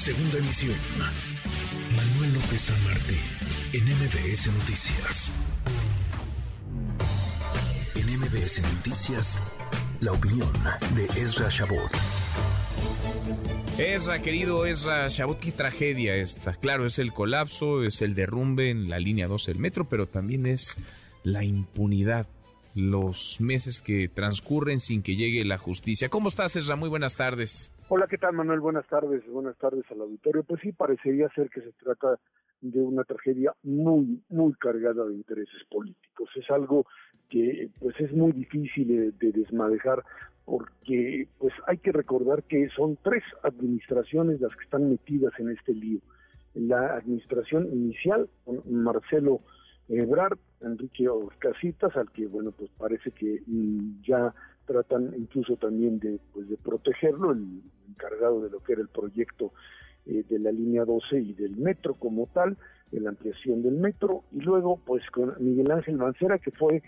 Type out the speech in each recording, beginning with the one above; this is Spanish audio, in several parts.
Segunda emisión. Manuel López San Martín, en MBS Noticias. En MBS Noticias, la opinión de Ezra Shabot. Ezra, querido Ezra Shabot, qué tragedia esta. Claro, es el colapso, es el derrumbe en la línea 12 del metro, pero también es la impunidad los meses que transcurren sin que llegue la justicia. ¿Cómo estás, Ezra? Muy buenas tardes. Hola, ¿qué tal, Manuel? Buenas tardes. Buenas tardes al auditorio. Pues sí, parecería ser que se trata de una tragedia muy, muy cargada de intereses políticos. Es algo que pues es muy difícil de, de desmadejar porque pues hay que recordar que son tres administraciones las que están metidas en este lío. La administración inicial, Marcelo Ebrard, Enrique Casitas, al que, bueno, pues parece que ya tratan incluso también de, pues, de protegerlo, el encargado de lo que era el proyecto eh, de la línea 12 y del metro como tal, de la ampliación del metro, y luego, pues, con Miguel Ángel Mancera, que fue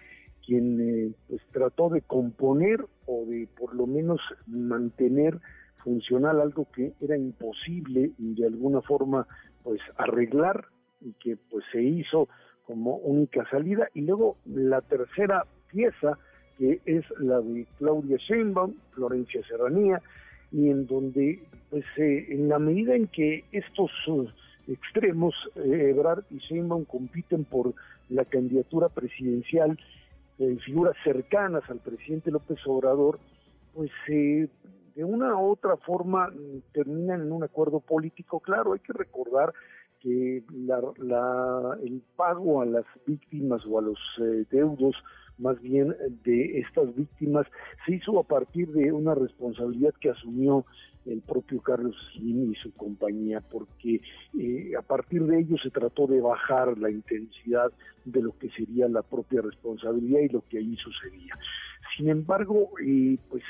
quien eh, pues trató de componer o de por lo menos mantener funcional algo que era imposible y de alguna forma pues arreglar y que pues se hizo como única salida. Y luego la tercera pieza, que es la de Claudia Sheinbaum, Florencia Serranía, y en donde, pues, eh, en la medida en que estos uh, extremos, eh, Ebrard y Sheinbaum, compiten por la candidatura presidencial, en figuras cercanas al presidente López Obrador, pues eh, de una u otra forma mm, terminan en un acuerdo político. Claro, hay que recordar que la, el pago a las víctimas o a los eh, deudos más bien de estas víctimas se hizo a partir de una responsabilidad que asumió el propio Carlos Slim y su compañía, porque eh, a partir de ello se trató de bajar la intensidad de lo que sería la propia responsabilidad y lo que ahí sucedía. Sin embargo, eh, pues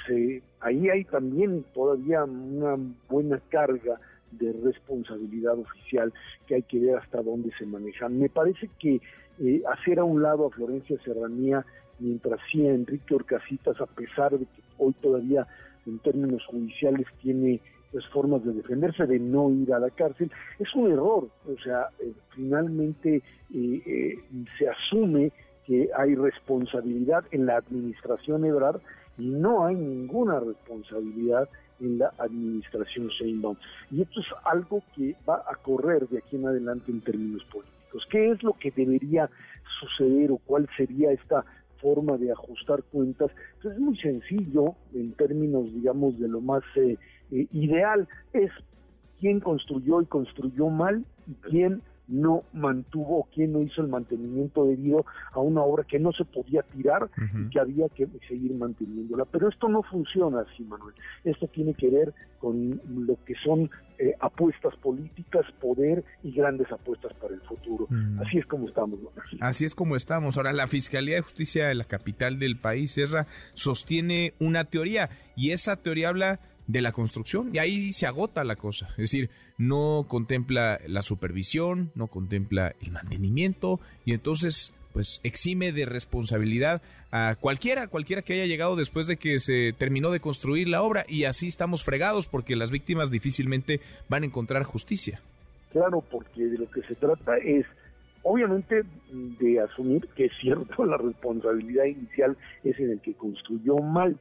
ahí hay también todavía una buena carga de responsabilidad oficial que hay que ver hasta dónde se manejan. Me parece que eh, hacer a un lado a Florencia Serranía mientras sí a Enrique Orcasitas, a pesar de que hoy todavía en términos judiciales tiene pues, formas de defenderse, de no ir a la cárcel, es un error. O sea, eh, finalmente eh, se asume que hay responsabilidad en la administración Ebrard y no hay ninguna responsabilidad en la administración Sheinbaum. Y esto es algo que va a correr de aquí en adelante en términos políticos. ¿Qué es lo que debería suceder o cuál sería esta forma de ajustar cuentas? Pues es muy sencillo en términos, digamos, de lo más eh, eh, ideal. Es quién construyó y construyó mal y quién no mantuvo, quién no hizo el mantenimiento debido a una obra que no se podía tirar y que había que seguir manteniéndola. Pero esto no funciona así, Manuel. Esto tiene que ver con lo que son eh, apuestas políticas, poder y grandes apuestas para el futuro. Mm. Así es como estamos. Así es como estamos. Ahora, la Fiscalía de Justicia de la capital del país, Serra, sostiene una teoría y esa teoría habla de la construcción y ahí se agota la cosa. Es decir, no contempla la supervisión, no contempla el mantenimiento y entonces pues exime de responsabilidad a cualquiera, cualquiera que haya llegado después de que se terminó de construir la obra y así estamos fregados porque las víctimas difícilmente van a encontrar justicia. Claro, porque de lo que se trata es obviamente de asumir que es cierto, la responsabilidad inicial es en el que construyó mal.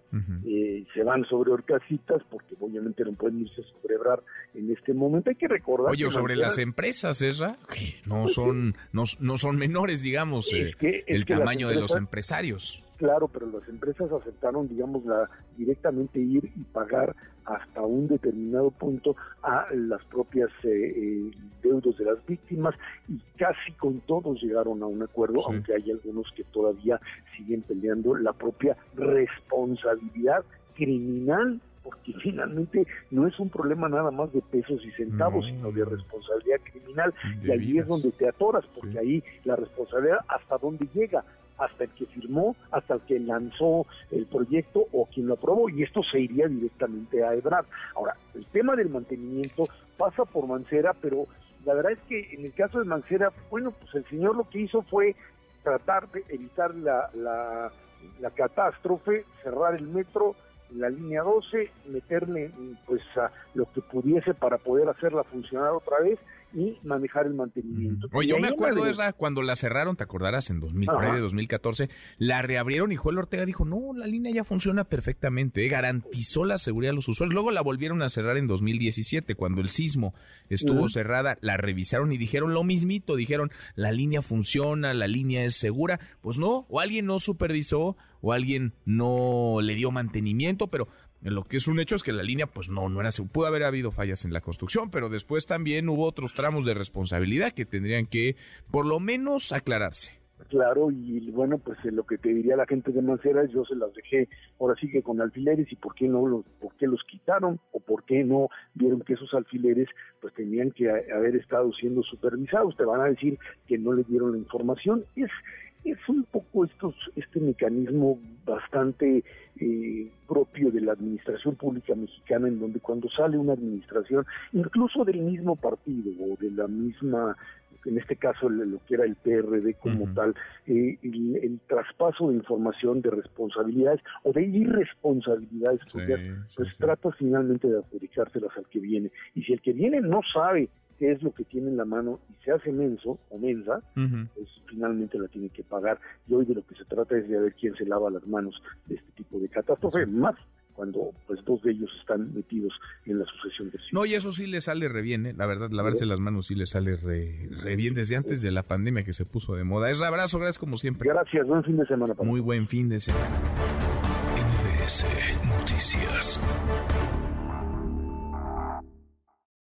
Eh, se van sobre orcasitas porque obviamente no pueden irse a sobrebrar en este momento. Hay que recordar. Oye, sobre las empresas, ¿esa? Que no pues son, no, no, son menores, digamos, eh, el tamaño de los empresarios claro, pero las empresas aceptaron, digamos, la, directamente ir y pagar hasta un determinado punto a las propias eh, eh, deudos de las víctimas y casi con todos llegaron a un acuerdo, aunque hay algunos que todavía siguen peleando la propia responsabilidad criminal porque finalmente no es un problema nada más de pesos y centavos, sino de responsabilidad criminal, y ahí es donde te atoras, porque ahí la responsabilidad hasta dónde llega, hasta el que firmó, hasta el que lanzó el proyecto o quien lo aprobó, y esto se iría directamente a Ebrard. Ahora, el tema del mantenimiento pasa por Mancera, pero la verdad es que en el caso de Mancera, bueno, pues el señor lo que hizo fue tratar de evitar la, la, la catástrofe, cerrar el metro, la línea 12, meterle pues a lo que pudiese para poder hacerla funcionar otra vez y manejar el mantenimiento. Oye, yo me acuerdo, esa cuando la cerraron, te acordarás, en 2000, de 2014, la reabrieron y Joel Ortega dijo, no, la línea ya funciona perfectamente, ¿eh? garantizó la seguridad de los usuarios. Luego la volvieron a cerrar en 2017, cuando el sismo estuvo cerrada, la revisaron y dijeron lo mismito, dijeron, la línea funciona, la línea es segura. Pues no, o alguien no supervisó, o alguien no le dio mantenimiento, pero lo que es un hecho es que la línea, pues no, no era, pudo haber habido fallas en la construcción, pero después también hubo otros tramos de responsabilidad que tendrían que, por lo menos, aclararse. Claro, y bueno, pues eh, lo que te diría la gente de Mancera, yo se las dejé ahora sí que con alfileres y por qué no los, por qué los quitaron o por qué no vieron que esos alfileres pues tenían que haber estado siendo supervisados. Te van a decir que no les dieron la información. Es, es un poco estos, este mecanismo bastante eh, propio de la administración pública mexicana, en donde cuando sale una administración, incluso del mismo partido o de la misma, en este caso lo que era el PRD como tal, eh, el, traspaso de información, de responsabilidades o de irresponsabilidades, pues trata finalmente de adjudicárselas al que viene. Y si el que viene no sabe qué es lo que tiene en la mano y se hace menso o mensa, pues finalmente la tiene que pagar. Y hoy de lo que se trata es de ver quién se lava las manos de este tipo de catástrofe, más cuando pues dos de ellos están metidos en la sucesión de ciudad. No, y eso sí le sale re bien, ¿eh? la verdad, lavarse las manos sí le sale re, bien desde antes de la pandemia que se puso de moda. Es abrazo, gracias como siempre. Gracias, buen fin de semana. Muy buen fin de semana. NBS Noticias.